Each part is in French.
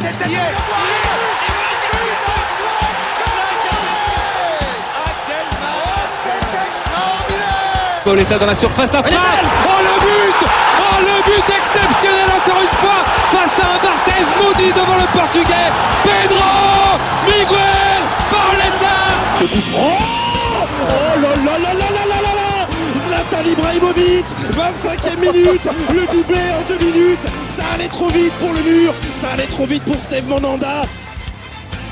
tête Pauletta dans la surface d'affaire. Oh le but. Oh le but exceptionnel encore une fois face à un Barthez maudit devant le portugais. Pedro Miguel Pauletta Ce coup franc Zlatan Ibrahimovic 25e minute Le doublé en deux minutes. Ça allait trop vite pour le mur Ça allait trop vite pour Steve Monanda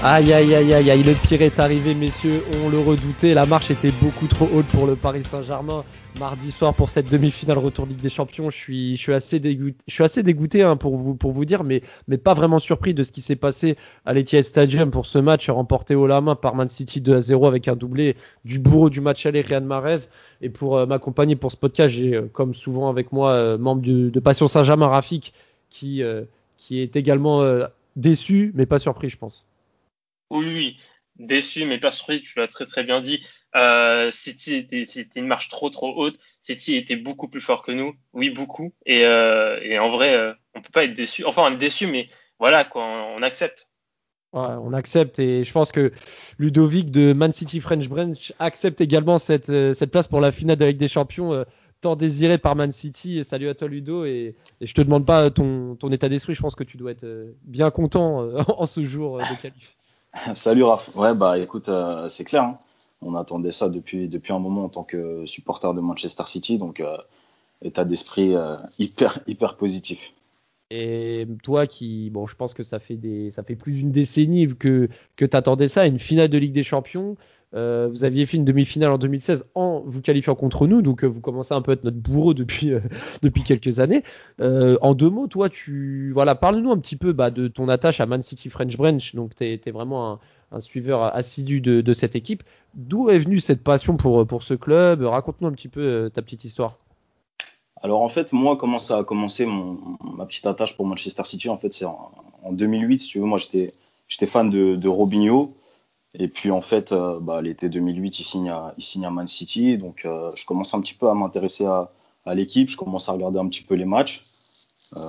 Aïe aïe aïe aïe aïe, le pire est arrivé messieurs, on le redoutait, la marche était beaucoup trop haute pour le Paris Saint-Germain. Mardi soir pour cette demi-finale retour Ligue des Champions, je suis, je suis assez dégoûté, je suis assez dégoûté hein, pour, vous, pour vous dire, mais, mais pas vraiment surpris de ce qui s'est passé à l'Etihad Stadium pour ce match remporté haut la main par Man City 2 à 0 avec un doublé du bourreau du match aller Riyad Mahrez. Et pour euh, m'accompagner pour ce podcast, j'ai euh, comme souvent avec moi euh, membre de Passion Saint-Germain Rafik qui, qui est également déçu mais pas surpris je pense. Oui, oui, déçu, mais pas surpris, tu l'as très très bien dit. Euh, City était, c'était une marche trop trop haute. City était beaucoup plus fort que nous, oui beaucoup. Et, euh, et en vrai, euh, on peut pas être déçu. Enfin, on est déçu, mais voilà quoi, on, on accepte. Ouais, on accepte et je pense que Ludovic de Man City French Branch accepte également cette, cette place pour la finale de la Ligue des Champions tant désirée par Man City. Et salut à toi Ludo et, et je te demande pas ton, ton état d'esprit, je pense que tu dois être bien content en ce jour de qualif. Salut Raph. Ouais, bah écoute, euh, c'est clair. hein. On attendait ça depuis, depuis un moment en tant que supporter de Manchester City. Donc, euh, état d'esprit euh, hyper, hyper positif. Et toi qui, bon, je pense que ça fait des, ça fait plus d'une décennie que que t'attendais ça, une finale de Ligue des Champions. Euh, vous aviez fait une demi-finale en 2016 en vous qualifiant contre nous, donc euh, vous commencez un peu à être notre bourreau depuis euh, depuis quelques années. En deux mots, toi, tu, voilà, parle-nous un petit peu bah, de ton attache à Man City French Branch. Donc, t'es es vraiment un, suiveur assidu de, cette équipe. D'où est venue cette passion pour pour ce club? Raconte-nous un petit peu ta petite histoire. Alors en fait, moi, comment ça a commencé mon, ma petite attache pour Manchester City En fait, c'est en, en 2008, si tu veux. Moi, j'étais fan de, de Robinho. Et puis en fait, euh, bah, l'été 2008, il signe à, il signe à Man City. Donc euh, je commence un petit peu à m'intéresser à, à l'équipe. Je commence à regarder un petit peu les matchs. Euh,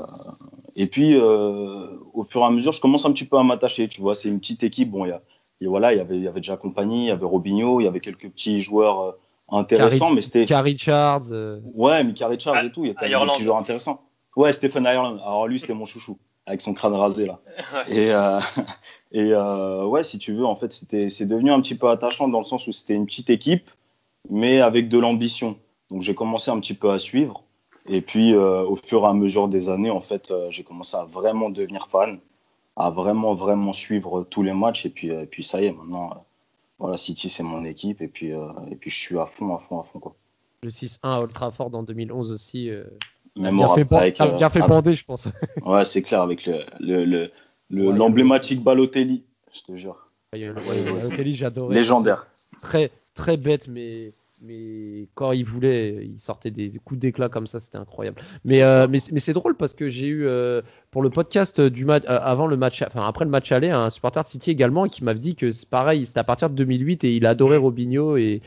et puis euh, au fur et à mesure, je commence un petit peu à m'attacher. Tu vois, c'est une petite équipe. Bon, il y a, et voilà, il y avait, y avait déjà compagnie, il y avait Robinho, il y avait quelques petits joueurs euh, intéressants, Carrie- mais c'était Charles. euh, Ouais, Mika Richards et tout, il y a tellement de Ireland. petits joueurs intéressants. Ouais, Stephen Ireland. Alors lui, c'était mon chouchou, avec son crâne rasé là. Et, euh, et euh, ouais, si tu veux, en fait, c'était, c'est devenu un petit peu attachant dans le sens où c'était une petite équipe, mais avec de l'ambition. Donc j'ai commencé un petit peu à suivre. Et puis euh, au fur et à mesure des années, en fait, euh, j'ai commencé à vraiment devenir fan, à vraiment vraiment suivre tous les matchs. Et puis, euh, et puis ça y est, maintenant, euh, voilà, City c'est mon équipe. Et puis, euh, et puis je suis à fond, à fond, à fond quoi. Le 6-1 à Old Trafford en 2011 aussi. Euh, Même bien au fait, avec, euh, bien fait ah, bander, je pense. Ouais, c'est clair, avec le, le, le, le- Ouais, l'emblématique Balotelli, je te jure. Ouais, ouais, ouais. Balotelli, j'adorais. Légendaire. Très, très bête, mais, mais quand il voulait, il sortait des coups d'éclat comme ça, c'était incroyable. Mais, C'est euh, mais, c'est- mais c'est drôle parce que j'ai eu, euh, pour le podcast du match, euh, avant le match, enfin après le match aller, un supporter de City également qui m'a dit que c'est pareil, c'était à partir de 2008 et il adorait Robinho et,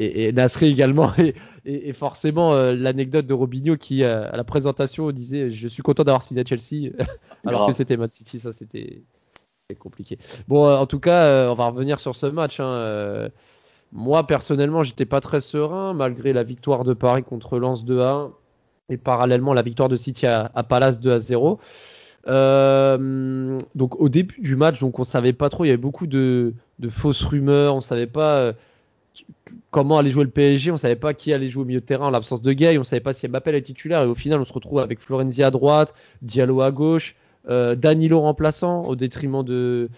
et, et Nasri également. Et, et, et forcément, euh, l'anecdote de Robinho qui, euh, à la présentation, disait Je suis content d'avoir signé à Chelsea, alors que c'était Man City, ça c'était compliqué. Bon, euh, en tout cas, on va revenir sur ce match. hein, moi, personnellement, j'étais pas très serein, malgré la victoire de Paris contre Lens 2 à 1 et parallèlement la victoire de City à, à Palace 2 à 0. Euh, donc au début du match, donc on savait pas trop, il y avait beaucoup de, de fausses rumeurs, on savait pas comment allait jouer le PSG, on savait pas qui allait jouer au milieu de terrain en l'absence de Gay, on savait pas si Mbappé allait titulaire et au final on se retrouve avec Florenzi à droite, Diallo à gauche, euh, Danilo remplaçant au détriment de,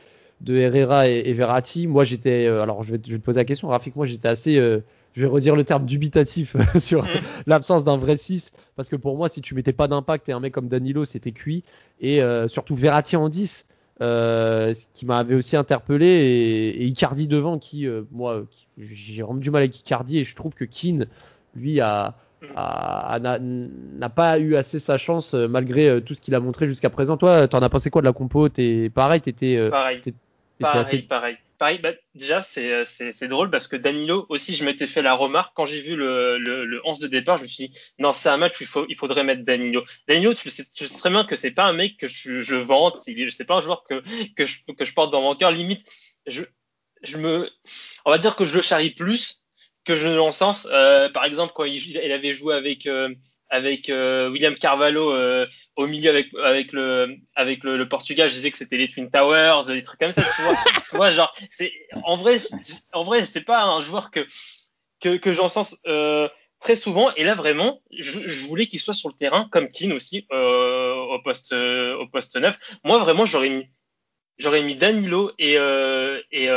de Herrera et, et Verratti. Moi j'étais, euh, alors je vais, te- je vais te poser la question, Rafik, moi j'étais assez, euh, je vais redire le terme dubitatif sur l'absence d'un vrai 6 parce que pour moi si tu mettais pas d'impact et un mec comme Danilo c'était cuit et surtout Verratti en 10 euh, ce qui m'avait aussi interpellé et, et Icardi devant qui euh, moi j'ai vraiment du mal avec Icardi et je trouve que Keane lui a n'a pas eu assez sa chance euh, malgré tout ce qu'il a montré jusqu'à présent. Toi, t'en as pensé quoi de la compo? T'es pareil, t'étais Pareil. t'étais Pareil, assez pareil. Pareil, bah, déjà, c'est, c'est, drôle parce que Danilo, aussi, je m'étais fait la remarque quand j'ai vu le, le, le 11 de départ, je me suis dit, non, c'est un match où il, faut, il faudrait mettre Danilo. Danilo, tu sais, tu sais très bien que c'est pas un mec que je, je vante, c'est pas un joueur que, que, je, que je porte dans mon cœur. Limite, je, je me, on va dire que je le charrie plus que je ne l'encense. Euh, par exemple, quand il, il avait joué avec, euh, avec euh, William Carvalho euh, au milieu avec avec le avec le, le Portugal, je disais que c'était les Twin Towers, des trucs comme ça, tu vois, tu vois genre c'est en vrai en vrai c'est pas un joueur que que, que j'encense euh, très souvent. Et là vraiment je, je voulais qu'il soit sur le terrain comme Keane aussi euh, au poste euh, au poste 9. Moi vraiment j'aurais mis j'aurais mis Danilo et et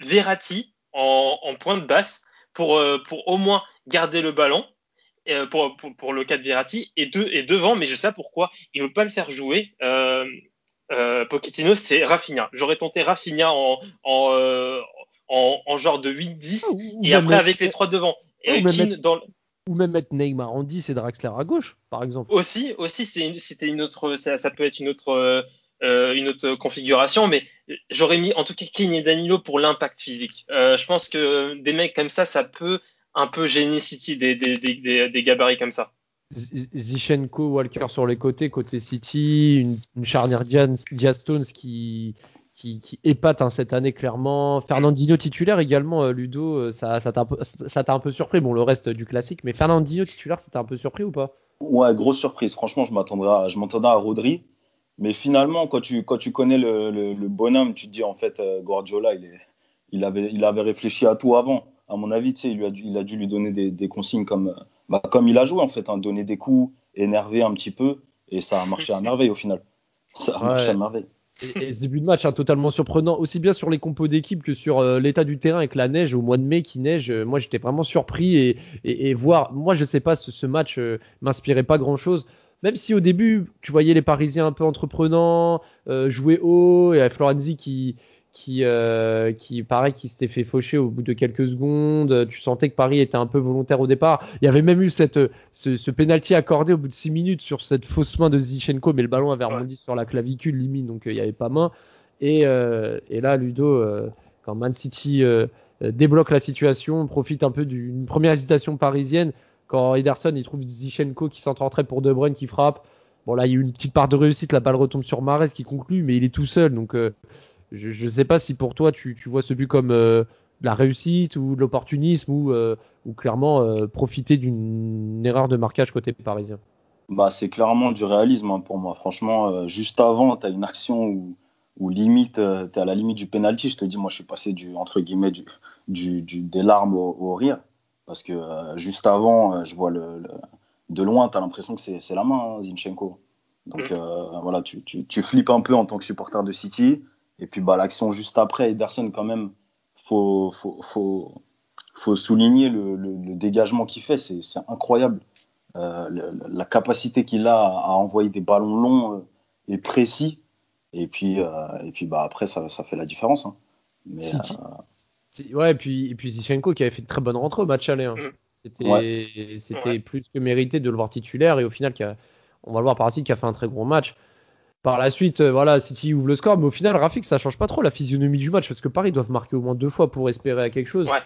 Verratti en, en point de basse pour pour au moins garder le ballon euh, pour, pour, pour, le cas de Verratti et, de, et devant, mais je sais pourquoi il veut pas le faire jouer. Euh, euh, Pochettino, c'est Rafinha. J'aurais tenté Rafinha en, en, euh, en, en, genre de 8-10 et après mettre... avec les trois devant. Et ou, même mettre, dans... ou même mettre Neymar en 10 et Draxler à gauche, par exemple. Aussi, aussi c'était une, une autre, ça, ça, peut être une autre. Euh, une autre configuration, mais j'aurais mis en tout cas Keane et Danilo pour l'impact physique. Euh, je pense que des mecs comme ça, ça peut un peu génie City, des, des, des, des, gabarits comme ça. Zichenko, Walker sur les côtés, côté City, une, une charnière Diaz Stones qui, qui, qui, épate hein, cette année clairement. Fernandinho titulaire également, euh, Ludo, euh, ça, ça t'a un, un, peu surpris. Bon, le reste du classique, mais Fernandinho titulaire, ça t'a un peu surpris ou pas? Ouais, grosse surprise. Franchement, je m'attendais je à Rodri. Mais finalement, quand tu, quand tu connais le, le, le bonhomme, tu te dis en fait, euh, Guardiola, il, est, il, avait, il avait réfléchi à tout avant à mon avis, tu sais, il, a dû, il a dû lui donner des, des consignes comme, bah, comme il a joué, en fait, hein, donner des coups, énerver un petit peu, et ça a marché à merveille au final. Ça a ouais. marché à merveille. Et, et, ce début de match hein, totalement surprenant, aussi bien sur les compos d'équipe que sur euh, l'état du terrain avec la neige au mois de mai qui neige. Euh, moi, j'étais vraiment surpris et, et, et, voir. Moi, je sais pas, ce, ce match euh, m'inspirait pas grand chose. Même si au début, tu voyais les Parisiens un peu entreprenants, euh, jouer haut, et Florenzi qui, qui, euh, qui pareil, qui s'était fait faucher au bout de quelques secondes. Tu sentais que Paris était un peu volontaire au départ. Il y avait même eu cette, ce, ce penalty accordé au bout de 6 minutes sur cette fausse main de Zichenko, mais le ballon avait rebondi ouais. sur la clavicule limite, donc euh, il n'y avait pas main. Et, euh, et là, Ludo, euh, quand Man City euh, débloque la situation, profite un peu d'une première hésitation parisienne, quand Ederson il trouve Zichenko qui s'entrerait pour De Bruyne qui frappe. Bon là, il y a eu une petite part de réussite, la balle retombe sur Mares qui conclut, mais il est tout seul, donc je ne sais pas si pour toi tu, tu vois ce but comme euh, de la réussite ou de l'opportunisme ou, euh, ou clairement euh, profiter d'une erreur de marquage côté parisien. Bah, c'est clairement du réalisme hein, pour moi. Franchement, juste avant, tu as une action où, où limite, tu es à la limite du penalty. Je te dis, moi, je suis passé du, entre guillemets, du, du, du des larmes au, au, rire. Parce que juste avant, je vois le, le de loin, tu as l'impression que c'est la main, hein, Zinchenko. Donc mmh. voilà, tu, tu, tu flippes un peu en tant que supporter de City. Et puis bah, l'action juste après, Ederson quand même, faut, faut, faut, faut souligner le, le, le dégagement qu'il fait, c'est incroyable. Euh, le, la capacité qu'il a à, envoyer des ballons longs euh, et précis. Et puis, euh, et puis bah, après, ça, ça fait la différence. Hein. Mais, euh... Ouais, et puis, et puis Zichenko qui avait fait une très bonne rentrée au match aller. Hein. C'était ouais. ouais. plus que mérité de le voir titulaire et au final, a, on va le voir par ici, qui a fait un très gros match. Par la suite, euh, voilà, City ouvre le score, mais au final, Rafik, ça change pas trop la physionomie du match parce que Paris doivent marquer au moins deux fois pour espérer à quelque chose. Ouais.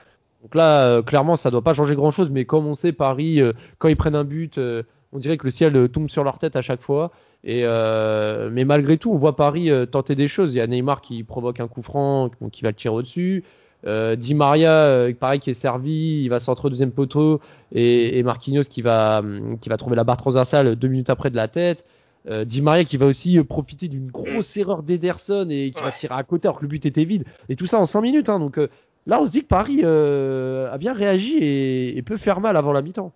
Donc là, euh, clairement, ça doit pas changer grand chose, mais comme on sait, Paris, euh, quand ils prennent un but, euh, on dirait que le ciel tombe sur leur tête à chaque fois. Et mais malgré tout, on voit Paris tenter des choses. Il y a Neymar qui provoque un coup franc, qui va le tirer au-dessus. Di Maria, pareil, qui est servi, il va centrer au deuxième poteau, et, et Marquinhos qui va, qui va trouver la barre transversale deux minutes après de la tête. Euh, Di Maria qui va aussi euh, profiter d'une grosse erreur d'Ederson et qui ouais. va tirer à côté alors que le but était vide et tout ça en 5 minutes hein, donc euh, là on se dit que Paris euh, a bien réagi et, et, peut faire mal avant la mi-temps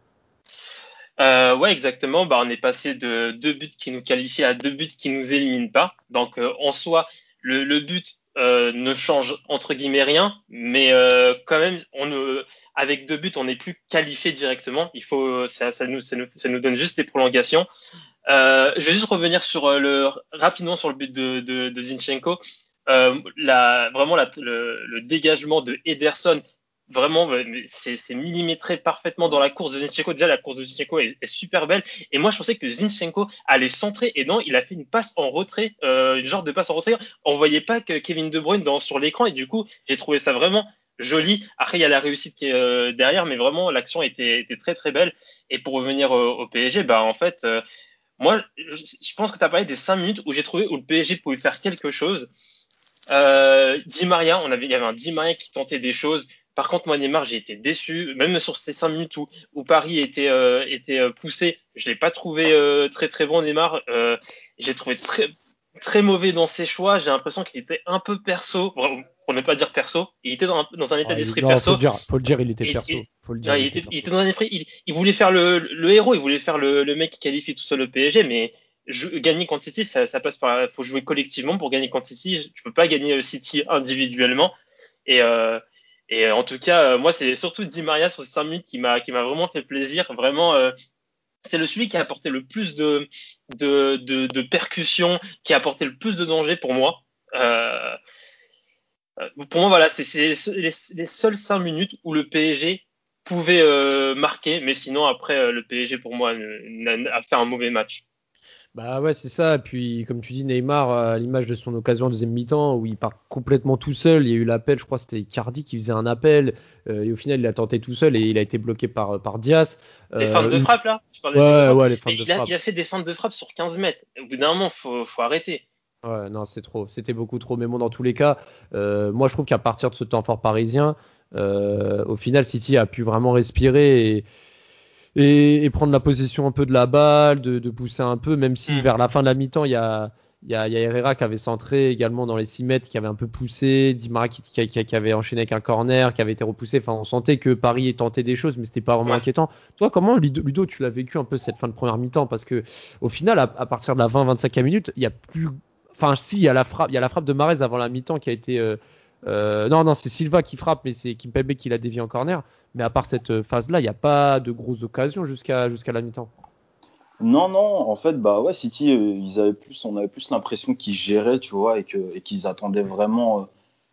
ouais exactement bah, on est passé de deux buts qui nous qualifient à deux buts qui nous éliminent pas donc en soi le, le but ne change entre guillemets rien mais quand même on ne avec deux buts, on n'est plus qualifié directement. Il faut, ça, ça, nous, ça, nous, ça nous donne juste des prolongations. Euh, je vais juste revenir sur euh, rapidement sur le but de, Zinchenko. Euh, vraiment le, dégagement de Ederson vraiment, c'est millimétré parfaitement dans la course de Zinchenko. Déjà, la course de Zinchenko est, super belle. Et moi, je pensais que Zinchenko allait centrer. Et non, il a fait une passe en retrait, une genre de passe en retrait. On voyait pas que Kevin De Bruyne dans, sur l'écran. Et du coup, j'ai trouvé ça vraiment joli. Après, il y a la réussite qui est derrière, mais vraiment, l'action était, très, très belle. Et pour revenir au, PSG, bah, en fait, moi, je pense que tu as parlé des 5 minutes où j'ai trouvé où le PSG pouvait faire quelque chose. Euh, Di Maria, on avait, il y avait un Di Maria qui tentait des choses. Par contre, moi, Neymar, j'ai été déçu, même sur ces cinq minutes où, où Paris était, euh, était euh, poussé. Je l'ai pas trouvé euh, très très bon, Neymar. Euh, j'ai trouvé très très mauvais dans ses choix. J'ai l'impression qu'il était un peu perso, pour ne pas dire perso. Il était dans un, dans un état d'esprit perso. Faut le, dire, faut le dire, il était perso. faut le dire, il, était, il, était, dans un esprit. Il, il voulait faire le, le, héros, il voulait faire le, le mec qui qualifie tout seul le PSG, mais gagner contre City, ça, ça passe par. faut jouer collectivement pour gagner contre City. Tu peux pas gagner City individuellement. Et euh, et en tout cas, euh, moi, c'est surtout Di Maria sur ces 5 minutes qui m'a qui m'a vraiment fait plaisir. Vraiment, euh, c'est le celui qui a apporté le plus de de, de, de percussions, qui a apporté le plus de danger pour moi. Euh, euh pour moi, voilà, c'est les, les, seules 5 minutes où le PSG pouvait euh, marquer, mais sinon après, le PSG pour moi a fait un mauvais match. Bah ouais, c'est ça. Et puis, comme tu dis, Neymar, à l'image de son occasion en deuxième mi-temps, où il part complètement tout seul, il y a eu l'appel, je crois c'était Cardi qui faisait un appel, euh, et au final, il a tenté tout seul et il a été bloqué par, par Diaz. Les feintes de frappe, là Ouais, ouais, les feintes de il frappe. A, il a fait des feintes de frappe sur 15 mètres. Au bout d'un moment, faut, faut arrêter. Ouais, non, c'est trop. C'était beaucoup trop. Mais bon, dans tous les cas, euh, moi, je trouve qu'à partir de ce temps fort parisien, euh, au final, City a pu vraiment respirer et et, et, prendre la possession un peu de la balle, de, de pousser un peu, même si mm. vers la fin de la mi-temps, il y a, il y, a, il y a Herrera qui avait centré également dans les 6 mètres, qui avait un peu poussé, Di Maria qui, qui, qui, avait enchaîné avec un corner, qui avait été repoussé. Enfin, on sentait que Paris tentait des choses, mais c'était pas vraiment ouais. inquiétant. Toi, comment, Ludo, tu l'as vécu un peu cette fin de première mi-temps? Parce que au final, à, à partir de la 20-25 minutes, il y a plus. Enfin, si, il y a la frappe, de Marez avant la mi-temps qui a été. Euh, euh, non, non, c'est Silva qui frappe, mais c'est Kimpembe qui l'a dévié en corner. Mais à part cette phase-là, il n'y a pas de grosses occasions jusqu'à la mi-temps. Non, non, en fait, bah ouais, City, euh, ils avaient plus, on avait plus l'impression qu'ils géraient, tu vois, et qu'ils attendaient vraiment euh,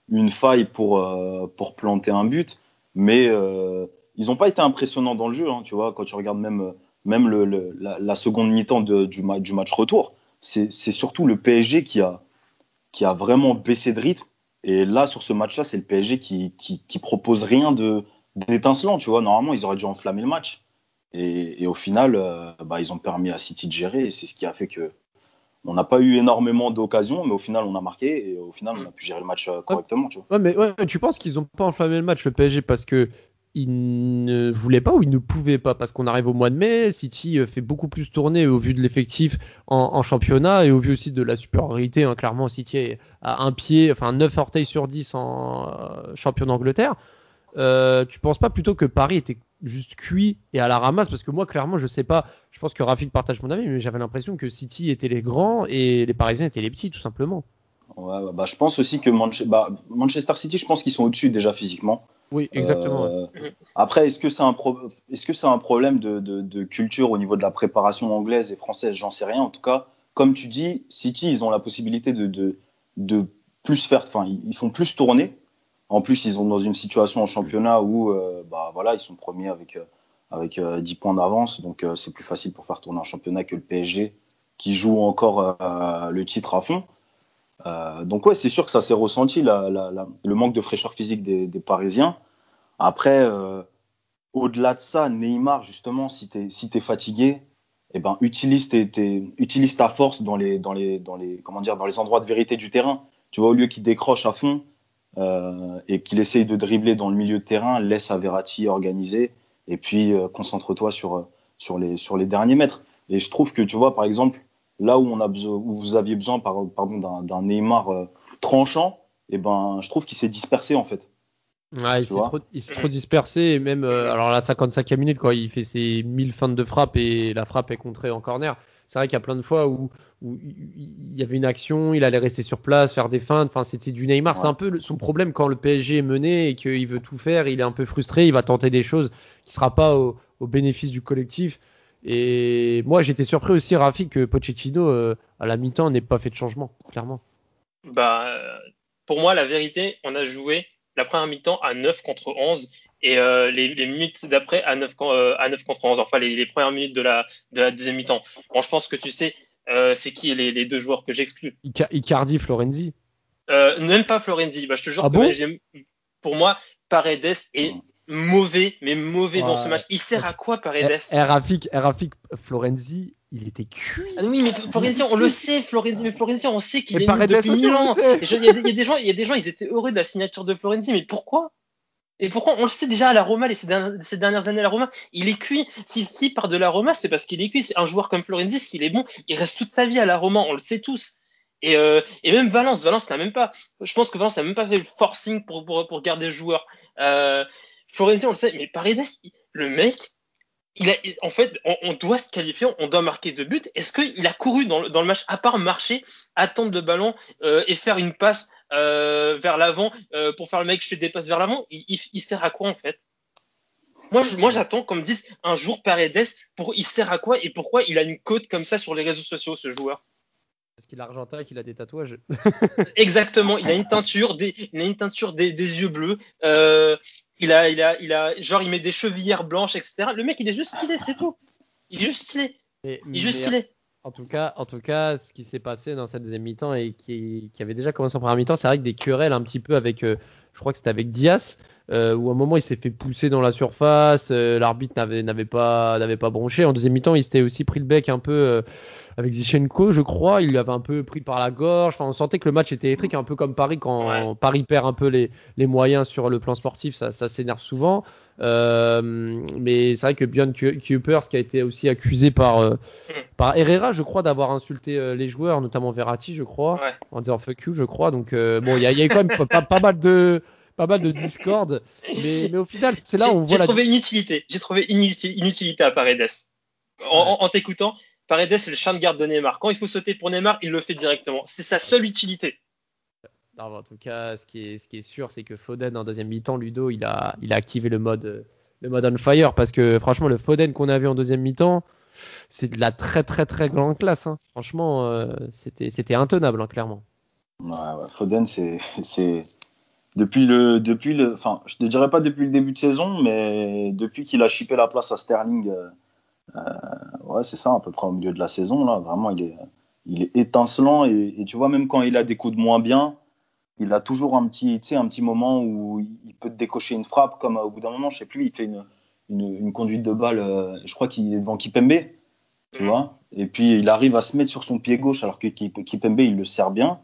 une faille pour euh, planter un but. Mais euh, ils n'ont pas été impressionnants dans le jeu, hein, tu vois, quand tu regardes même la, seconde mi-temps du match retour, c'est surtout le PSG qui a qui a vraiment baissé de rythme. Et là, sur ce match-là, c'est le PSG qui, qui, propose rien d'étincelant, tu vois. Normalement, ils auraient dû enflammer le match. Et, et au final, euh, bah, ils ont permis à City de gérer. Et c'est ce qui a fait que on n'a pas eu énormément d'occasions, mais au final, on a marqué. Et au final, on a pu gérer le match euh, correctement, tu vois. Ouais, mais tu penses qu'ils n'ont pas enflammé le match, le PSG, parce que ils ne voulaient pas ou ils ne pouvaient pas parce qu'on arrive au mois de mai, City euh, fait beaucoup plus tourner au vu de l'effectif en, championnat et au vu aussi de la supériorité. Hein, clairement, City a un pied, enfin 9 orteils sur 10 en euh, champion d'Angleterre. Euh, tu penses pas plutôt que Paris était juste cuit et à la ramasse? Parce que moi clairement je sais pas je pense que Rafik partage mon avis mais j'avais l'impression que City était les grands et les Parisiens étaient les petits tout simplement ouais, bah, je pense aussi que Manche bah, Manchester City je pense qu'ils sont au-dessus déjà physiquement. Oui exactement. Euh, après est-ce que c'est un pro... que c'est un problème de, de, de, culture au niveau de la préparation anglaise et française? J'en sais rien. En tout cas comme tu dis City ils ont la possibilité de, de, de plus faire enfin ils font plus tourner. En plus, ils sont dans une situation en championnat où euh, bah, voilà, ils sont premiers avec, euh, avec euh, 10 points d'avance. Donc, euh, c'est plus facile pour faire tourner un championnat que le PSG qui joue encore euh, le titre à fond. Donc, ouais, c'est sûr que ça s'est ressenti, le manque de fraîcheur physique des, Parisiens. Après, au-delà de ça, Neymar, justement, si tu es, fatigué, eh ben, utilise, ta force dans les, dans, les, endroits de vérité du terrain. Tu vois, au lieu qu'il décroche à fond, euh, et qu'il essaye de dribbler dans le milieu de terrain, laisse à organiser et puis euh, concentre-toi sur les derniers mètres. Et je trouve que, tu vois, par exemple, là où, on a besoin, où vous aviez besoin par, pardon, d'un Neymar euh, tranchant, et eh ben, je trouve qu'il s'est dispersé en fait. Il s'est trop, trop, dispersé et même euh, alors la 55e minute quand il fait ses 1000 feintes de frappe et la frappe est contrée en corner c'est vrai qu'il y a plein de fois où, où, il y avait une action, il allait rester sur place, faire des feintes. Enfin, c'était du Neymar. Ouais. C'est un peu son problème quand le PSG est mené et qu'il veut tout faire. Il est un peu frustré. Il va tenter des choses qui ne sera pas au, au, bénéfice du collectif. Et moi, j'étais surpris aussi, Rafi, que Pochettino, euh, à la mi-temps, n'ait pas fait de changement, clairement. Bah, pour moi, la vérité, on a joué la première mi-temps à 9 contre 11 et euh, les, les, minutes d'après à 9, euh, à 9 contre 11, enfin les, les, premières minutes de la, de la deuxième mi-temps. Bon, je pense que tu sais, euh, c'est qui les, les, deux joueurs que j'exclus. Icardi, Florenzi. Euh, Même pas Florenzi, bah, je te jure ah que bon? pour moi, Paredes est mauvais, mais mauvais ouais. dans ce match. Il sert à quoi Paredes? Eh, Rafik, Rafik, Florenzi, il était cuit. Ah oui, mais Florenzi, on le sait, Florenzi, mais Florenzi, on sait qu'il est nul depuis mille ans. Il y, a des gens, il y a des gens, ils étaient heureux de la signature de Florenzi, mais pourquoi? Et pourquoi? On le sait déjà à la Roma, ces dernières, ces dernières années à la Roma, il est cuit. Si, si part de la Roma, c'est parce qu'il est cuit. Un joueur comme Florenzi, s'il est bon, il reste toute sa vie à la Roma, on le sait tous. Et, euh, et même Valence, Valence n'a même pas. Je pense que Valence n'a même pas fait le forcing pour, pour, pour garder le joueur. Euh, Florenzi, on le sait, mais Paredes, le mec, il a, en fait, on, on, doit se qualifier, on doit marquer deux buts. Est-ce qu'il a couru dans le, dans le match, à part marcher, attendre le ballon euh, et faire une passe euh, vers l'avant euh, pour faire le mec je te dépasse vers l'avant? Il, il, il, sert à quoi en fait? Moi, je, moi, j'attends qu'on me dise un jour Paredes, pour, il sert à quoi et pourquoi il a une cote comme ça sur les réseaux sociaux, ce joueur? Parce qu'il est argentin qu'il a des tatouages. Exactement, il a une teinture, des, il a une teinture des, des yeux bleus. Euh, il a, il a, il a, genre il met des chevillères blanches, etc. Le mec, il est juste stylé, c'est tout. Il est juste stylé. Mais, il est juste stylé. En tout cas, en tout cas, ce qui s'est passé dans cette deuxième mi-temps et qui, qui, avait déjà commencé en première mi-temps, c'est vrai que des querelles un petit peu avec, euh, je crois que c'était avec Diaz, euh, où à un moment il s'est fait pousser dans la surface, euh, l'arbitre n'avait, n'avait pas, n'avait pas bronché. En deuxième mi-temps, il s'était aussi pris le bec un peu avec Zichenko, je crois. Il avait un peu pris par la gorge. Enfin, on sentait que le match était électrique, un peu comme Paris quand Ouais. Paris perd un peu les, les moyens sur le plan sportif, ça, ça s'énerve souvent. Euh, mais c'est vrai que Björn Kuipers, qui a été aussi accusé par, euh, par Herrera, je crois, d'avoir insulté euh, les joueurs, notamment Verratti, je crois, Ouais. en disant fuck you, je crois. Donc bon, il y a, il y a quand même pas, pas mal de pas mal de discorde, mais, mais au final, c'est là J'ai- où on J'ai voit la trouvé une utilité. J'ai trouvé une une utilité à Paredes. En, en- en t'écoutant, Paredes, c'est le chien de garde de Neymar. Quand il faut sauter pour Neymar, il le fait directement. C'est sa seule utilité. Non, mais en tout cas, ce qui est, ce qui est sûr, c'est que Foden en deuxième mi-temps, Ludo, il a, il a activé le mode, le mode on fire parce que franchement, le Foden qu'on a vu en deuxième mi-temps, c'est de la très très très grande classe. hein. Franchement, euh, c'était, c'était intenable, hein, clairement. Ouais, ouais, Foden, c'est, depuis le, depuis le, enfin, je te dirais pas depuis le début de saison, mais depuis qu'il a chippé la place à Sterling, euh, ouais, c'est ça, à peu près au milieu de la saison là. Vraiment, il est, il est étincelant et, et tu vois même quand il a des coups de moins bien, il a toujours un petit, un petit moment où il peut te décocher une frappe, comme euh, au bout d'un moment, je sais plus, il fait une, une, une conduite de balle, euh, je crois qu'il est devant Kipembe, tu vois, et puis il arrive à se mettre sur son pied gauche alors que Kip- Kipembe il le sert bien.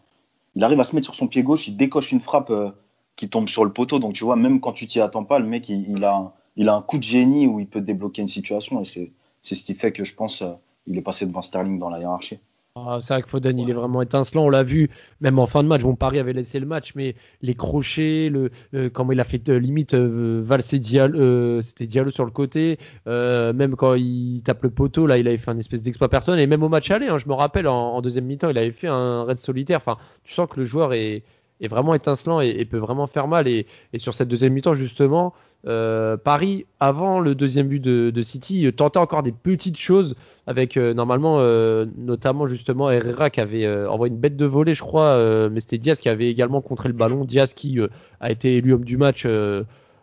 Il arrive à se mettre sur son pied gauche, il décoche une frappe euh, qui tombe sur le poteau. Donc tu vois, même quand tu t'y attends pas, le mec il, il a, il a un coup de génie où il peut débloquer une situation et c'est, c'est ce qui fait que je pense euh, il est passé devant Sterling dans la hiérarchie. Ah, c'est vrai que Foden, il est vraiment étincelant. On l'a vu, même en fin de match. Bon, Paris avait laissé le match, mais les crochets, le, euh, comment il a fait euh, limite euh, valser Diallo, c'était Diallo sur le côté. Même quand il tape le poteau, là, il avait fait un espèce d'exploit personnel. Et même au match aller, hein, je me rappelle, en, deuxième mi-temps, il avait fait un raid solitaire. Enfin, tu sens que le joueur est, vraiment étincelant et, et peut vraiment faire mal. Et, et sur cette deuxième mi-temps, justement, euh, Paris, avant le deuxième but de, de City, euh, tentait encore des petites choses avec euh, normalement, euh, notamment justement Herrera qui avait envoyé une bête de volée, je crois, mais c'était Diaz qui avait également contré le ballon. Diaz qui a été élu homme du match.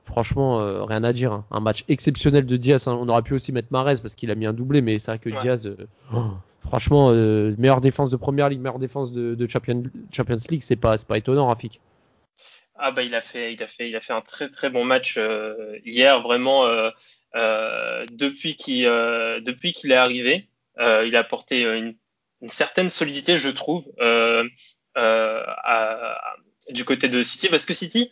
franchement, rien à dire. hein. Un match exceptionnel de Diaz. hein. On aurait pu aussi mettre Marez parce qu'il a mis un doublé, mais c'est vrai que Ouais. Diaz, oh, franchement, meilleure défense de première ligue, meilleure défense de, de Champions, Champions League, c'est pas, c'est pas étonnant, Rafik. Ah bah il a fait, il a fait, il a fait un très très bon match euh, hier vraiment euh, euh, depuis qu'il depuis qu'il est arrivé, il a apporté une, une certaine solidité je trouve à- du côté de City parce que City,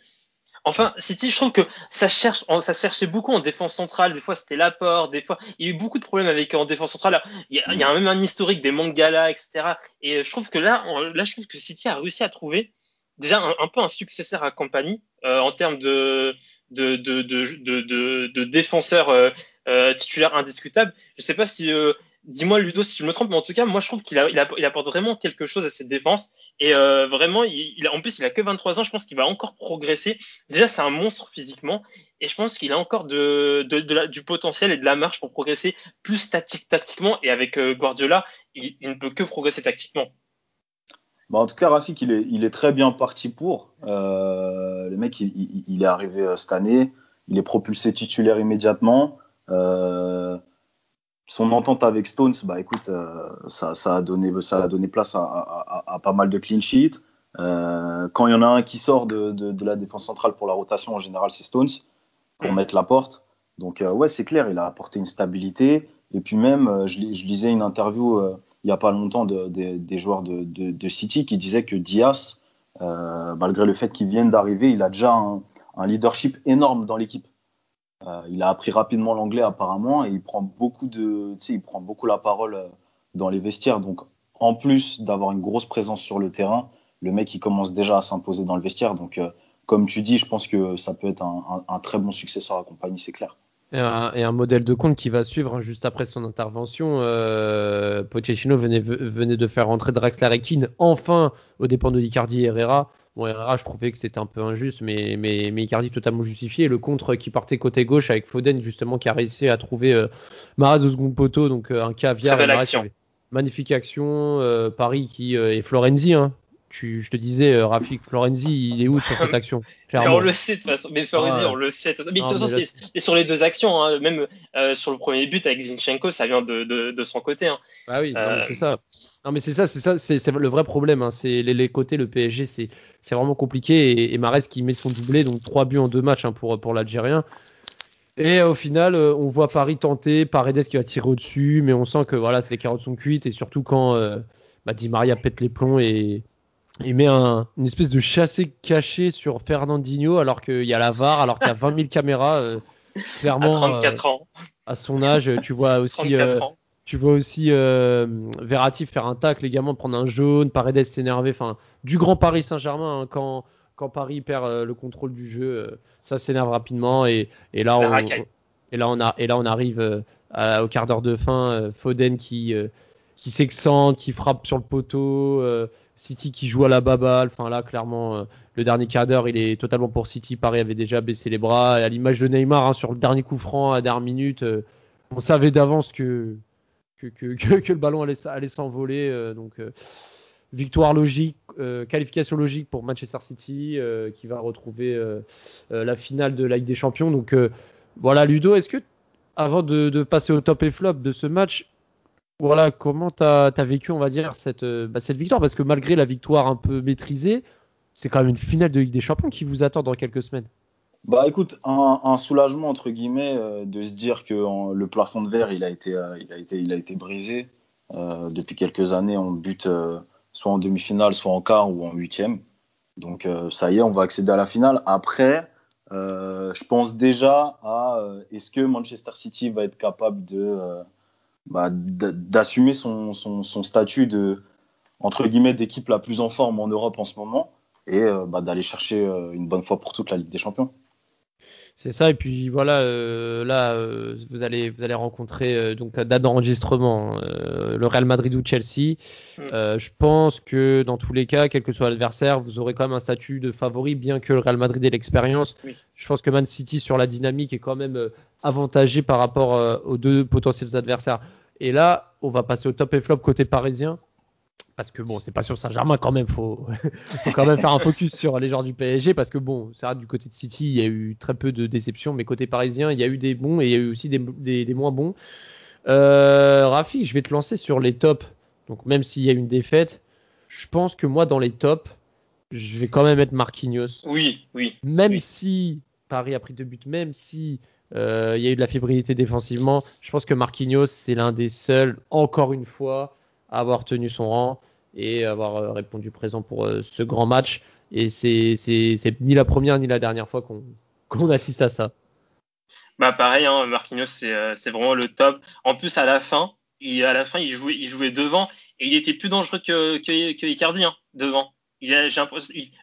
enfin City je trouve que ça cherche, ça cherchait beaucoup en défense centrale, des fois c'était l'apport, des fois il y a eu beaucoup de problèmes avec en défense centrale. Il y a, il y a même un historique des Mangala etc. Et je trouve que là, on- là je trouve que City a réussi à trouver déjà un, peu un successeur à Compagnie euh, en termes de de de de de, défenseur euh, euh, titulaire indiscutable. Je sais pas si euh, dis-moi Ludo si tu me trompes, mais en tout cas moi je trouve qu'il apporte vraiment quelque chose à cette défense et euh, vraiment il, en plus il a que 23 ans, je pense qu'il va encore progresser. Déjà c'est un monstre physiquement et je pense qu'il a encore de, de, de du potentiel et de la marche pour progresser plus tactique, tactiquement et avec Guardiola il ne peut que progresser tactiquement. Bah, en tout cas, Rafik, il est, très bien parti pour. Euh, le mec, il, est arrivé euh, cette année. il est propulsé titulaire immédiatement. son entente avec Stones, bah écoute, ça, a donné, ça a donné place à, pas mal de clean sheets. quand il y en a un qui sort de, la défense centrale pour la rotation, en général, c'est Stones pour mettre la porte. Donc ouais, c'est clair, il a apporté une stabilité. Et puis même, je lisais une interview il n'y a pas longtemps de, des joueurs de, City qui disaient que Diaz, euh, malgré le fait qu'il vienne d'arriver, il a déjà un, leadership énorme dans l'équipe. Euh, il a appris rapidement l'anglais apparemment et il prend beaucoup de, il prend beaucoup la parole euh, dans les vestiaires. Donc en plus d'avoir une grosse présence sur le terrain, le mec il commence déjà à s'imposer dans le vestiaire. Donc comme tu dis, je pense que ça peut être un, un, un très bon successeur à compagnie, c'est clair. Et un, modèle de compte qui va suivre hein, juste après son intervention. Euh, Pochettino venait, venait, de faire rentrer Draxler et Keane enfin aux dépens de Icardi et Herrera. Bon, Herrera, je trouvais que c'était un peu injuste, mais, mais, mais, Icardi totalement justifié. le contre qui partait côté gauche avec Foden, justement, qui a réussi à trouver euh, Maraz au second poteau, donc euh, un caviar. Magnifique action. Euh, Paris qui est Florenzi, hein, je te disais, euh, Rafik Florenzi, il est où sur cette action On le sait de toute façon. Mais Florenzi, on le sait. Mais de toute façon, c'est sur les deux actions, hein, même euh, sur le premier but avec Zinchenko, ça vient de, de, de son côté. Hein. Ah oui, euh, c'est ça. Non, mais c'est ça, c'est ça, c'est le vrai problème. Hein. C'est les, les, côtés, le PSG, c'est vraiment compliqué. Et, et Marès qui met son doublé, donc trois buts en deux matchs hein, pour, pour l'Algérien. Et au final, on voit Paris tenter, Paredes qui va tirer au-dessus, mais on sent que voilà, les carottes sont cuites. Et surtout quand bah, Di Maria pète les plombs et, il met un, une espèce de chassé caché sur Fernandinho alors qu'il y a la VAR, alors qu'il y a 20 000 caméras. Euh, clairement, à 34 euh, ans. À son âge, tu vois aussi, euh, tu vois aussi euh, Verratti faire un tacle également, prendre un jaune, Paredes s'énerver. Enfin, du grand Paris Saint-Germain hein, quand quand Paris perd le contrôle du jeu, ça s'énerve rapidement et, et là on, et là on a et là on arrive au quart d'heure de fin, Foden qui qui s'excente, qui frappe sur le poteau. City qui joue à la baballe. Enfin là, clairement, euh, le dernier quart d'heure, il est totalement pour City. Paris avait déjà baissé les bras. À l'image de Neymar, hein, sur le dernier coup franc à dernière minute, euh, on savait d'avance que que, que, que, le ballon allait, s'envoler. Euh, donc victoire logique, qualification logique pour Manchester City, qui va retrouver la finale de la Ligue des Champions. Donc voilà, Ludo, est-ce que avant de passer au top et flop de ce match, voilà, comment tu as, vécu, on va dire, cette, euh, bah, cette victoire? Parce que malgré la victoire un peu maîtrisée, c'est quand même une finale de Ligue des Champions qui vous attend dans quelques semaines. Bah écoute, un, soulagement entre guillemets euh, de se dire que le plafond de verre il a été, euh, il a été, il a été brisé depuis quelques années. On bute soit en demi-finale, soit en quart ou en huitième. Donc ça y est, on va accéder à la finale. Après, je pense déjà à est-ce que Manchester City va être capable de bah, d'assumer son, son, son, statut de entre guillemets d'équipe la plus en forme en Europe en ce moment et euh, bah, d'aller chercher euh, une bonne fois pour toute la Ligue des Champions. C'est ça, et puis voilà, euh, là, vous, allez, vous allez rencontrer donc date d'enregistrement le Real Madrid ou Chelsea. Mm. je pense que dans tous les cas, quel que soit l'adversaire, vous aurez quand même un statut de favori, bien que le Real Madrid ait l'expérience. Je pense que Man City sur la dynamique est quand même avantagé par rapport aux deux potentiels adversaires. Et là, on va passer au top et flop côté parisien. Parce que bon, c'est pas sur Saint-Germain quand même, faut, faut quand même faire un focus sur les joueurs du PSG parce que bon, c'est vrai du côté de City, il y a eu très peu de déceptions, mais côté parisien, il y a eu des bons et il y a eu aussi des, des, moins bons. Euh, Rafi, je vais te lancer sur les tops. Donc même s'il y a une défaite, je pense que moi dans les tops, je vais quand même mettre Marquinhos. Oui, oui. Même si Paris a pris deux buts, même si euh, il y a eu de la fébrilité défensivement. Je pense que Marquinhos, c'est l'un des seuls, encore une fois, avoir tenu son rang et avoir euh, répondu présent pour euh, ce grand match. Et c'est ni la première ni la dernière fois qu'on assiste à ça. Bah pareil, hein, Marquinhos, c'est vraiment le top. En plus, à la fin, il, à la fin, il jouait, il jouait devant et il était plus dangereux que, que, Icardi hein, devant il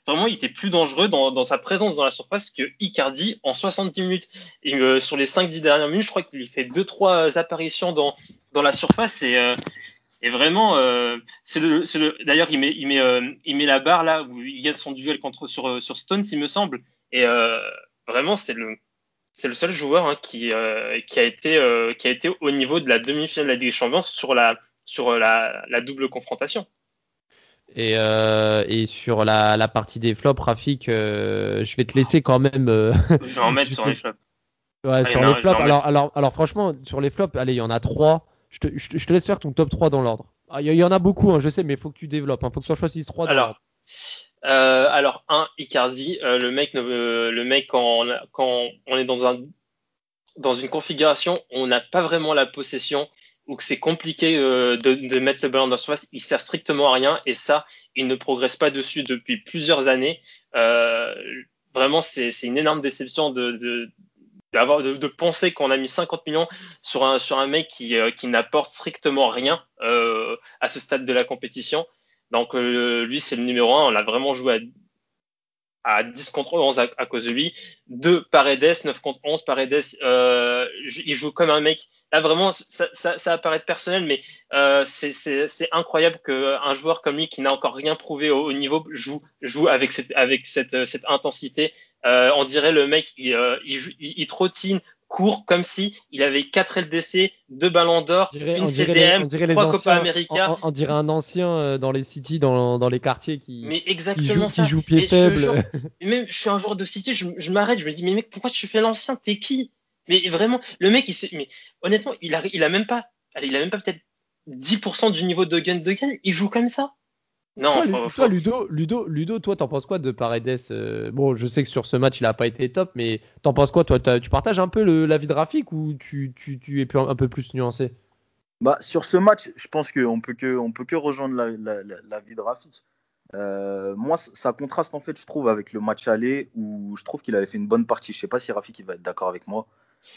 vraiment, il était plus dangereux dans, sa présence dans la surface que Icardi en 70 minutes. Et euh, sur les 5-10 dernières minutes, je crois qu'il fait 2-3 apparitions dans, dans la surface et, euh, et vraiment, euh, c'est le, le d'ailleurs, il met, il, met, il met la barre là où il gagne son duel contre, sur, sur Stones, il me semble. Et vraiment, c'est le, c'est le seul joueur hein, qui, qui, a été, qui a été au niveau de la demi-finale de la Ligue des Champions sur la, sur la, la double confrontation. Et, euh, et, sur la, la, partie des flops, Rafik, euh, je vais te laisser quand même. Euh, je vais en mettre sur les flops. Ouais, Ah, sur les flops, alors, alors, alors franchement, sur les flops, allez, il y en a trois. Je te, laisse faire ton top 3 dans l'ordre. Ah, Il y, il y en a beaucoup, hein, je sais, mais il faut que tu développes. Il faut que tu en choisisses 3 dans Alors. Euh, alors un Icardi, euh, le mec, quand on, est dans un dans une configuration où on n'a pas vraiment la possession ou que c'est compliqué euh, de, mettre le ballon dans la surface, il sert strictement à rien et ça, il ne progresse pas dessus depuis plusieurs années. Euh, vraiment, c'est une énorme déception de d'avoir de, de penser qu'on a mis 50 millions sur un sur un mec qui euh, qui n'apporte strictement rien euh, à ce stade de la compétition. Donc euh, lui c'est le numéro un, on l'a vraiment joué à, à 10 contre 11 à, cause de lui. 2 Paredes, 9 contre 11 Paredes, euh, il joue comme un mec. Là vraiment ça, ça, ça va paraître personnel mais euh, c'est incroyable qu'un joueur comme lui qui n'a encore rien prouvé au, au niveau joue joue avec cette avec cette cette intensité. Euh, on dirait le mec il, euh, il, joue- il, il trottine court comme si il avait 4 LDC, 2 ballons d'or, une on dirait les, CDM, on les 3 Copa. América. On, dirait un ancien euh, dans les cities, dans, dans les quartiers qui, Mais qui exactement joue, ça. qui joue pied je- même je suis un joueur de City, je, je m'arrête, je me dis mais mec pourquoi tu fais l'ancien? T'es qui? Mais vraiment le mec il mais honnêtement il a il a même pas allez, il a même pas peut-être 10% du niveau de gun de gun, il joue comme ça. Non, Toi, faut- Lu- faut- toi, Ludo, Ludo, Ludo, toi, t'en penses quoi de Paredes euh, Bon, je sais que sur ce match, il a pas été top, mais t'en penses quoi Toi, tu partages un peu l'avis de Rafik ou tu, tu, tu es un peu plus nuancé? Bah, sur ce match, je pense qu'on peut que on peut que rejoindre la, la, la, de Rafik. Euh, moi, ça contraste en fait, je trouve, avec le match aller où je trouve qu'il avait fait une bonne partie. Je sais pas si Rafik il va être d'accord avec moi.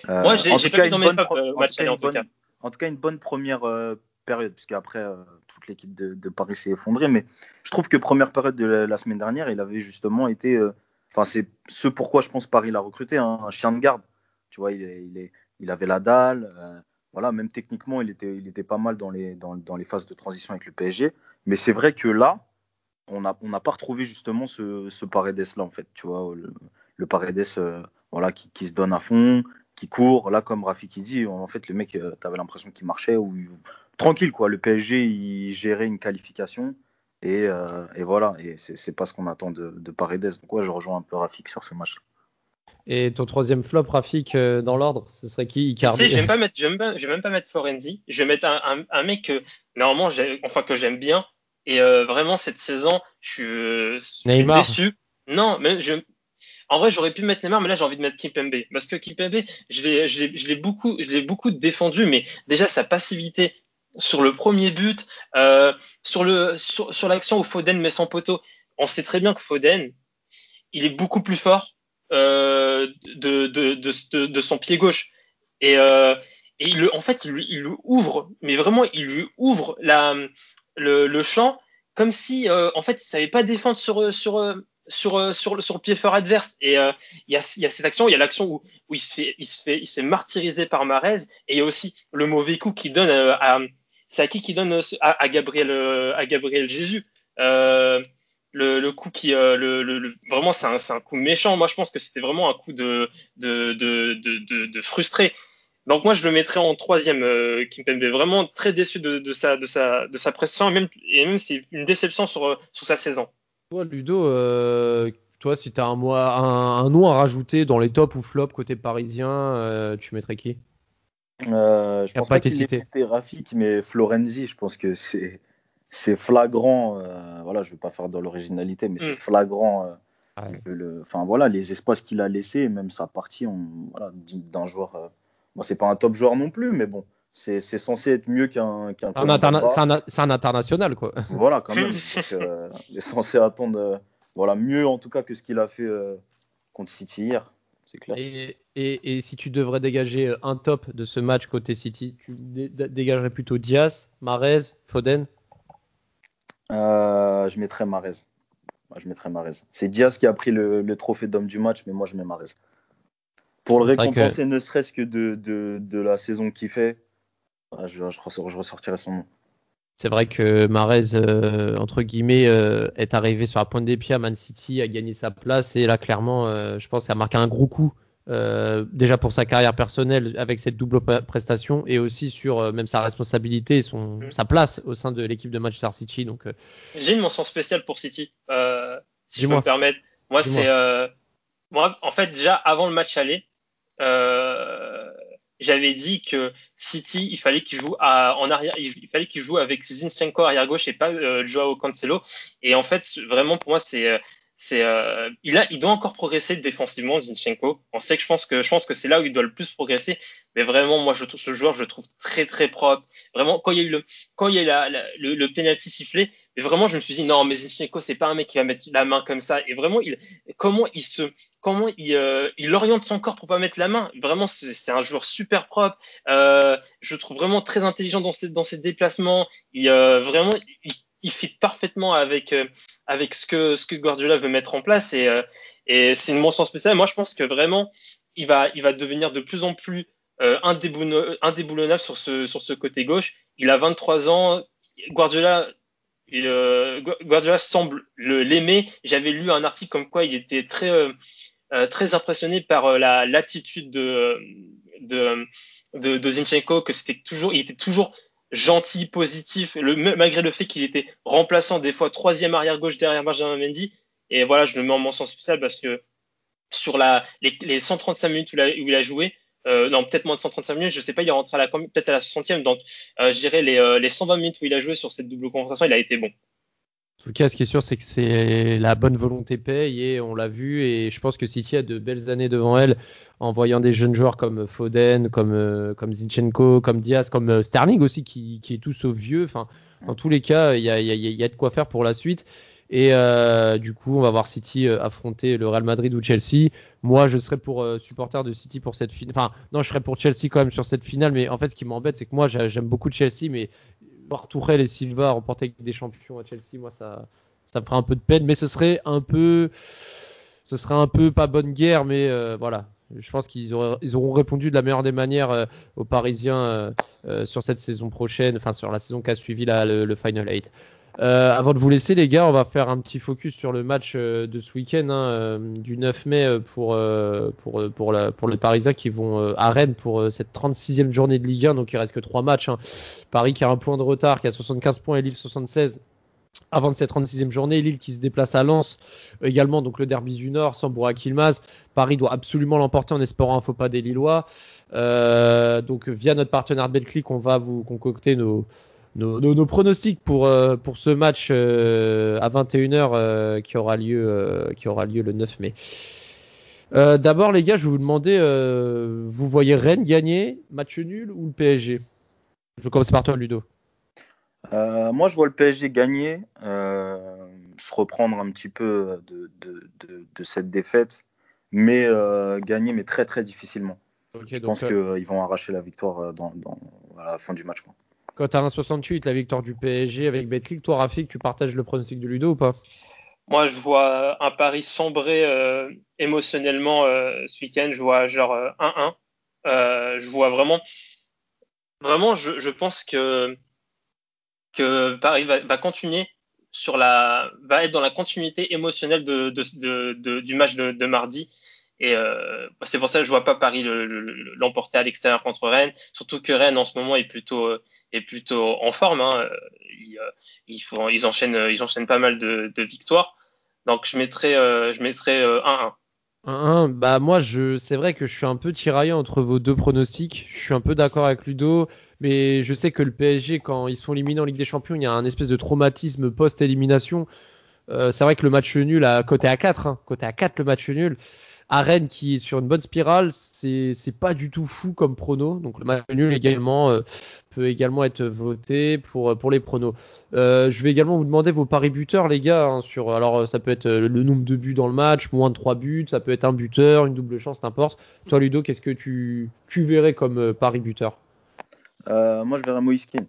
Euh, Moi j'ai en j'ai tout pas cas, vu dans une mes bonne euh, match tout cas, aller en une tout bonne- cas. en tout cas une bonne première euh, période, parce qu'après euh, toute l'équipe de, Paris s'est effondrée. Mais je trouve que première période de la, semaine dernière, il avait justement été, euh, enfin c'est ce pourquoi je pense Paris l'a recruté, hein, un chien de garde. Tu vois, il, il, est, il avait la dalle. euh, voilà, même techniquement, il était, il était pas mal dans les, dans, dans les phases de transition avec le PSG. Mais c'est vrai que là, on n'a on n'a pas retrouvé justement ce, ce Paredes là en fait. Tu vois, le, le Paredes, voilà, qui, qui se donne à fond, qui court. Là, comme Rafi qui dit, en fait, le mec, euh, t'avais l'impression qu'il marchait ou il- tranquille quoi. Le PSG, il gérait une qualification et, euh, et voilà. Et c'est pas ce qu'on attend de, de Paredes. Donc ouais, je rejoins un peu Rafik sur ce match. Et ton troisième flop, Rafik, euh, dans l'ordre, ce serait qui? Tu Icardi sais, je vais même pas mettre, je vais même pas, je vais mettre Florenzi. Je vais mettre un, un, un mec que normalement, enfin que j'aime bien. Et euh, vraiment cette saison, je suis, euh, je suis déçu. Non, mais je, en vrai, j'aurais pu mettre Neymar, mais là, j'ai envie de mettre Kimpembe parce que Kimpembe, je l'ai, je l'ai, beaucoup, défendu, mais déjà sa passivité sur le premier but, euh, sur l'action où Foden met son poteau. On sait très bien que Foden, il est beaucoup plus fort euh, de, son pied gauche. Et, euh, en fait, il ouvre, mais vraiment, il lui ouvre le, champ comme si, en fait, il savait pas défendre sur, sur, sur, euh, sur, le- sur le pied fort adverse. Et euh, il y, a, y a cette action, il y a l'action où, où il, se fait, il, se fait, il martyriser par Marez, et il y a aussi le mauvais coup qu'il donne euh, à. C'est à qui qui donne euh, à, Gabriel, euh, à Gabriel Jésus. Euh, le, coup qui euh, le, vraiment c'est un, un coup méchant. Moi je pense que c'était vraiment un coup de de, de, de, frustré. Donc moi je le mettrais en troisième euh, Kimpembe vraiment très déçu de, de sa de sa de sa prestation et même et même c'est une déception sur euh, sur sa saison Toi, Ludo, euh, toi, si t'as un, mois- un, un nom à rajouter dans les tops ou flops côté parisien, euh, tu mettrais qui? Euh, je pense pas pas qu'il ait Rafik, mais Florenzi, je pense que c'est c'est flagrant. euh, voilà, je vais pas faire dans l'originalité, mais c'est Mm. flagrant. euh, Ouais. le- le- Enfin voilà, les espaces qu'il a laissés, même sa partie, on, voilà, d'un joueur. euh, bon, c'est pas un top joueur non plus, mais bon, c'est c'est censé être mieux qu'un qu'un. C'est un, interna- c'est un- c'est un international, quoi. Voilà, quand même. Donc, euh, il est censé attendre, euh, voilà, mieux en tout cas que ce qu'il a fait euh, contre City hier. C'est clair. Et, et, et si tu devrais dégager un top de ce match côté City, tu dé- dégagerais plutôt Diaz, Marez, Foden? Je mettrais Marez. Je mettrais Marez. C'est Diaz qui a pris le, le trophée d'homme du match, mais moi je mets Marez. Pour le récompenser, ne serait-ce que de, de, de la saison qu'il fait, voilà, je, je, je ressortirai son nom. C'est vrai que Marez, euh, entre guillemets, euh, est arrivé sur la pointe des pieds à Man City, a gagné sa place et là, clairement, euh, je pense qu'il a marqué un gros coup. euh, déjà pour sa carrière personnelle avec cette double pre- prestation et aussi sur euh, même sa responsabilité et son, Mm. sa place au sein de l'équipe de Manchester City. Donc, euh, j'ai une mention spéciale pour City euh, si je peux me permettre moi c'est euh, moi en fait déjà avant le match aller euh, j'avais dit que City, il fallait qu'il joue à, en arrière, il fallait qu'il joue avec Zinchenko arrière gauche et pas euh, Joao Cancelo. Et en fait, vraiment pour moi, c'est euh, c'est euh, il a il doit encore progresser défensivement Zinchenko. On sait que je pense que je pense que c'est là où il doit le plus progresser. Mais vraiment, moi, je trouve ce joueur, je le trouve très très propre. Vraiment, quand il y a eu le quand il y a eu la, le, le penalty sifflé, mais vraiment, je me suis dit non, mais Zinchenko, c'est pas un mec qui va mettre la main comme ça. Et vraiment, il comment il se comment il euh, il oriente son corps pour pas mettre la main? Vraiment, c'est un joueur super propre. Euh, je trouve vraiment très intelligent dans ses dans ses déplacements. Il euh, vraiment il, il fit parfaitement avec euh, avec ce que ce que Guardiola veut mettre en place et euh, et c'est une mention spéciale. Moi, je pense que vraiment il va il va devenir de plus en plus euh, indéboulonnable sur ce sur ce côté gauche. Il a 23 ans. Guardiola il, euh, Guardiola semble l'aimer. J'avais lu un article comme quoi il était très euh, très impressionné par la l'attitude de de, de de Zinchenko que c'était toujours il était toujours gentil, positif, le, malgré le fait qu'il était remplaçant des fois troisième arrière gauche derrière Benjamin Mendy. Et voilà, je le mets en mention spéciale parce que sur la, les, les 135 minutes où, la, où, il a joué, euh, non, peut-être moins de 135 minutes, je sais pas, il est rentré à la, peut-être à la 60e, donc euh, je dirais les, euh, les 120 minutes où il a joué sur cette double confrontation, il a été bon. En tout cas, ce qui est sûr, c'est que c'est la bonne volonté paye et on l'a vu. Et je pense que City a de belles années devant elle en voyant des jeunes joueurs comme Foden, comme, Zinchenko, comme Diaz, comme Sterling aussi, qui, est tout sauf vieux. Enfin, dans tous les cas, il y a, de quoi faire pour la suite. Et euh, du coup, on va voir City euh, affronter le Real Madrid ou Chelsea. Moi, je serais pour euh, supporter de City pour cette finale. Enfin, non, je serais pour Chelsea quand même sur cette finale. Mais en fait, ce qui m'embête, c'est que moi, j'aime beaucoup Chelsea, mais voir Tourelle et Silva remporter des champions à Chelsea, moi, ça, me ferait un peu de peine. Mais ce serait un peu, ce serait un peu pas bonne guerre, mais voilà. Je pense qu'ils ils auront répondu de la meilleure des manières aux Parisiens sur cette saison prochaine, enfin sur la saison qui a suivi le, le, Final 8. Avant de vous laisser, les gars, on va faire un petit focus sur le match de ce week-end hein, du 9 mai pour, pour, pour, la, pour les Parisiens qui vont à Rennes pour cette 36e journée de Ligue 1. Donc il reste que 3 matchs. Hein. Paris qui a un point de retard, qui a 75 points et Lille 76 avant de cette 36e journée, Lille qui se déplace à Lens également, donc le derby du Nord, sans Burak Ilmaz. Paris doit absolument l'emporter en espérant un faux pas des Lillois. Euh, donc via notre partenaire Betclic, on va vous concocter nos, nos, nos, nos pronostics pour, euh, pour ce match euh, à 21h euh, qui, aura lieu, qui aura lieu le 9 mai. D'abord les gars, je vais vous demander, vous voyez Rennes gagner, match nul ou le PSG Je vais commencer par toi Ludo. Moi, je vois le PSG gagner, se reprendre un petit peu de, de, de, de cette défaite, mais gagner, mais très très difficilement. Okay, je donc, pense qu'ils vont arracher la victoire dans, dans, à la fin du match. Quoi. Quand tu as 1,68, la victoire du PSG avec Betclic, toi, Rafik, tu partages le pronostic de Ludo ou pas? Moi, je vois un pari sombrer euh, émotionnellement ce week-end. Je vois genre 1-1. je vois vraiment, vraiment, je, pense que Paris va, continuer sur la, va être dans la continuité émotionnelle du match de, mardi. Et euh, c'est pour ça que je vois pas Paris l'emporter le, le, à l'extérieur contre Rennes. Surtout que Rennes en ce moment est plutôt plutôt en forme. Hein. Ils, ils, enchaînent pas mal de, victoires. Donc je mettrais euh, je mettrais 1-1. 1-1, bah moi c'est vrai que je suis un peu tiraillé entre vos deux pronostics. Je suis un peu d'accord avec Ludo mais je sais que le PSG, quand ils sont éliminés en Ligue des Champions, il y a un espèce de traumatisme post-élimination. Euh, c'est vrai que le match nul, à côté à 4, hein, côté à 4 le match nul, à qui est sur une bonne spirale, c'est pas du tout fou comme prono. Donc le match nul également euh, peut également être voté pour les pronos. Euh, je vais également vous demander vos paris buteurs les gars hein, sur alors ça peut être le nombre de buts dans le match, moins de 3 buts, ça peut être un buteur, une double chance, n'importe. Toi Ludo, qu'est-ce que tu verrais comme euh, pari buteur? Euh, moi, je verrais Moiskin.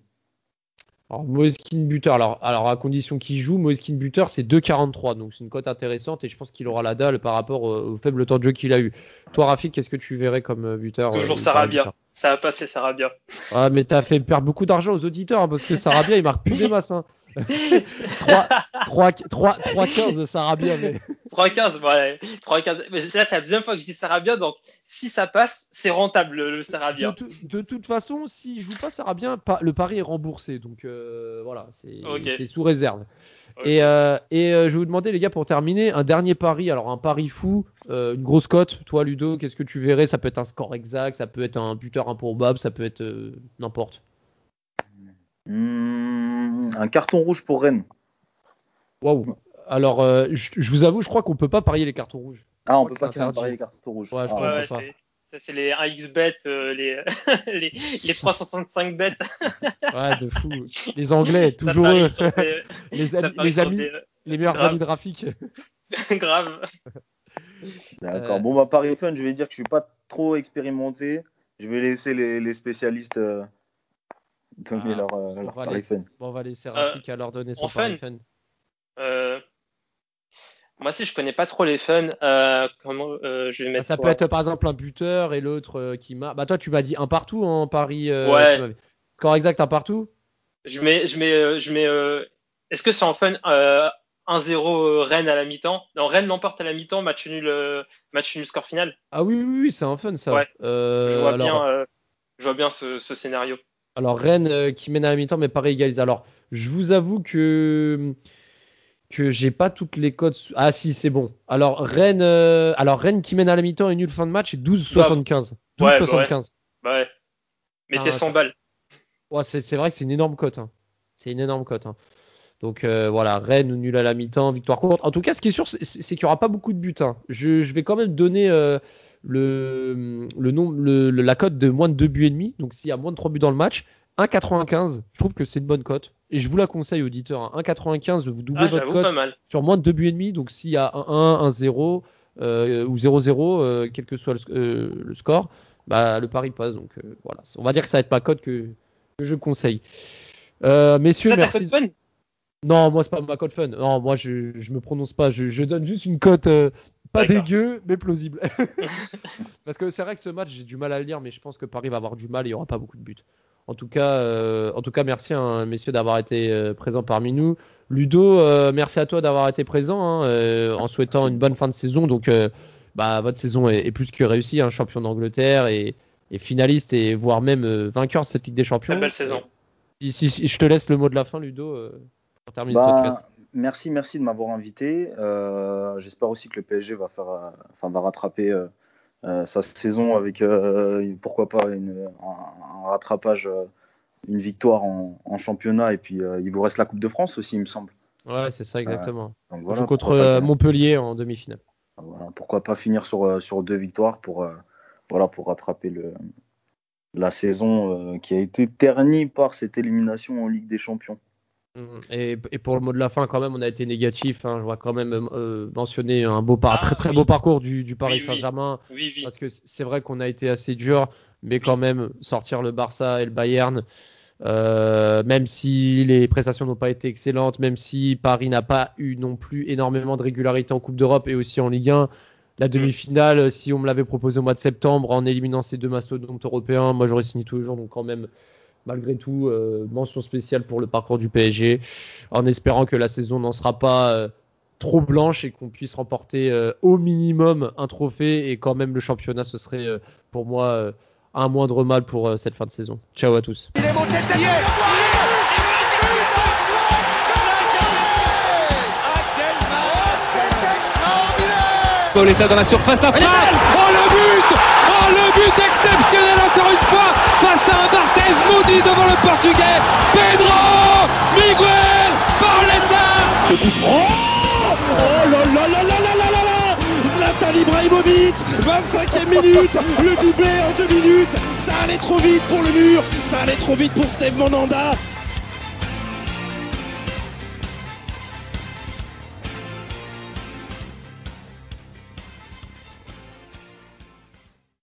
Alors, Moiskin buteur, alors, alors à condition qu'il joue, Moiskin buteur, c'est 2,43. Donc, c'est une cote intéressante et je pense qu'il aura la dalle par rapport au, au faible temps de jeu qu'il a eu. Toi, Rafik, qu'est-ce que tu verrais comme euh, buteur Toujours euh, Sarabia. Ça va passer, Sarabia. Ah, mais t'as fait perdre beaucoup d'argent aux auditeurs hein, parce que Sarabia, il marque plus des masses. Hein. 3-15 de Sarabia. Mais... 3-15, ouais. 3-15. Mais là, c'est la deuxième fois que je dis Sarabia, donc si ça passe, c'est rentable le, Sarabia. De, toute façon, s'il joue pas Sarabia, le pari est remboursé. Donc euh, voilà, c'est sous réserve. Et, euh, et euh, je vais vous demander, les gars, pour terminer, un dernier pari. Alors, un pari fou, une grosse cote. Toi, Ludo, qu'est-ce que tu verrais? Ça peut être un score exact, ça peut être un buteur improbable, ça peut être n'importe. Hmm, un carton rouge pour Rennes. Waouh. Alors, euh, je, vous avoue, je crois qu'on peut pas parier les cartons rouges. Ah, on peut pas parier les cartons rouges. Ouais, je ah, crois Ça, c'est les 1xbet, euh, les, les, les 365 bêtes. ouais, de fou. Les Anglais, toujours eux. Les, les, amis, les meilleurs amis graphiques. Grave. D'accord. Bon, bah, Paris Fun, je vais dire que je suis pas trop expérimenté. Je vais laisser les, les spécialistes euh, donner ah, leur, leur Paris Fun. Bon, on va laisser Rafik à leur donner son Paris Fun. Euh, moi aussi, je connais pas trop les fun. Euh, comment euh, je vais mettre Ça peut être par exemple un buteur et l'autre qui m'a. Bah toi, tu m'as dit un partout en Paris. ouais. Score exact un partout? Je mets, je mets, je mets. Est-ce que c'est en fun 1-0 Rennes à la mi-temps? Non, Rennes l'emporte à la mi-temps, match nul, match nul score final. Ah oui, oui, oui, c'est un fun ça. Ouais. je vois bien, je vois bien ce, ce scénario. Alors Rennes qui mène à la mi-temps, mais Paris égalise. Alors, je vous avoue que que j'ai pas toutes les codes. Ah si, c'est bon. Alors Rennes, euh, alors Rennes qui mène à la mi-temps et nul fin de match, c'est 12-75. 12-75. Bah ouais. Mettez 100 balles. Ouais, c'est vrai que c'est une énorme cote. Hein. C'est une énorme cote. Hein. Donc euh, voilà, Rennes nul à la mi-temps, victoire courte. En tout cas, ce qui est sûr, c'est qu'il n'y aura pas beaucoup de buts. Hein. Je, vais quand même donner euh, le, le, la cote de moins de 2 buts et demi. Donc s'il y a moins de 3 buts dans le match, 1,95, je trouve que c'est une bonne cote. Et je vous la conseille, auditeur. 1,95, vous doublez ah, votre cote sur moins de 2 buts et demi. Donc s'il y a 1 1, 0 euh, ou 0-0, euh, quel que soit le, euh, score, bah, le pari passe. Donc voilà, on va dire que ça va être ma cote que, je conseille. messieurs, ça, merci. Fun? Non, moi c'est pas ma cote fun. Non, moi je, je me prononce pas. Je, donne juste une cote pas dégueu, mais plausible. Parce que c'est vrai que ce match, j'ai du mal à le lire, mais je pense que Paris va avoir du mal. Il y aura pas beaucoup de buts. En tout cas, euh, en tout cas merci, hein, messieurs, d'avoir été euh, présents parmi nous. Ludo, euh, merci à toi d'avoir été présent, hein, en souhaitant une bonne fin de saison. Donc, bah, votre saison est, plus que réussie, hein, champion d'Angleterre et, finaliste et voire même vainqueur de cette Ligue des Champions. Très belle saison. Si, je te laisse le mot de la fin, Ludo, pour terminer bah, podcast. Merci, merci de m'avoir invité. J'espère aussi que le PSG va faire, enfin, va rattraper euh, sa saison avec euh, pourquoi pas une, un, rattrapage, euh, une victoire en, championnat et puis il vous reste la Coupe de France aussi, il me semble. Ouais, c'est ça exactement. donc voilà, contre Montpellier en demi-finale. Voilà, pourquoi pas finir sur, sur deux victoires pour, voilà, pour rattraper le, la saison qui a été ternie par cette élimination en Ligue des Champions. Mm. Et, pour le mot de la fin, quand même, on a été négatif. Hein. Je vois quand même euh, mentionner un beau par... Ah, très très beau parcours du, Paris Saint-Germain. parce que c'est vrai qu'on a été assez dur, mais quand même sortir le Barça et le Bayern, euh, même si les prestations n'ont pas été excellentes, même si Paris n'a pas eu non plus énormément de régularité en Coupe d'Europe et aussi en Ligue 1. La demi-finale, si on me l'avait proposé au mois de septembre en éliminant ces deux mastodontes européens, moi j'aurais signé tous les jours. Donc quand même, malgré tout, euh, mention spéciale pour le parcours du PSG, en espérant que la saison n'en sera pas euh, trop blanche et qu'on puisse remporter euh, au minimum un trophée et quand même le championnat, ce serait pour moi un moindre mal pour cette fin de saison. Ciao à tous. Il est monté Pauletta dans la surface d'affaire. Oh le but. Oh le but exceptionnel encore une fois face à un Barthez maudit devant le portugais. Pedro Miguel Pauletta Ce coup franc Oh là là là là là là là là. Zlatan Ibrahimovic 25e minute. Le doublé en deux minutes. Ça allait trop vite pour le mur. Ça allait trop vite pour Steve Monanda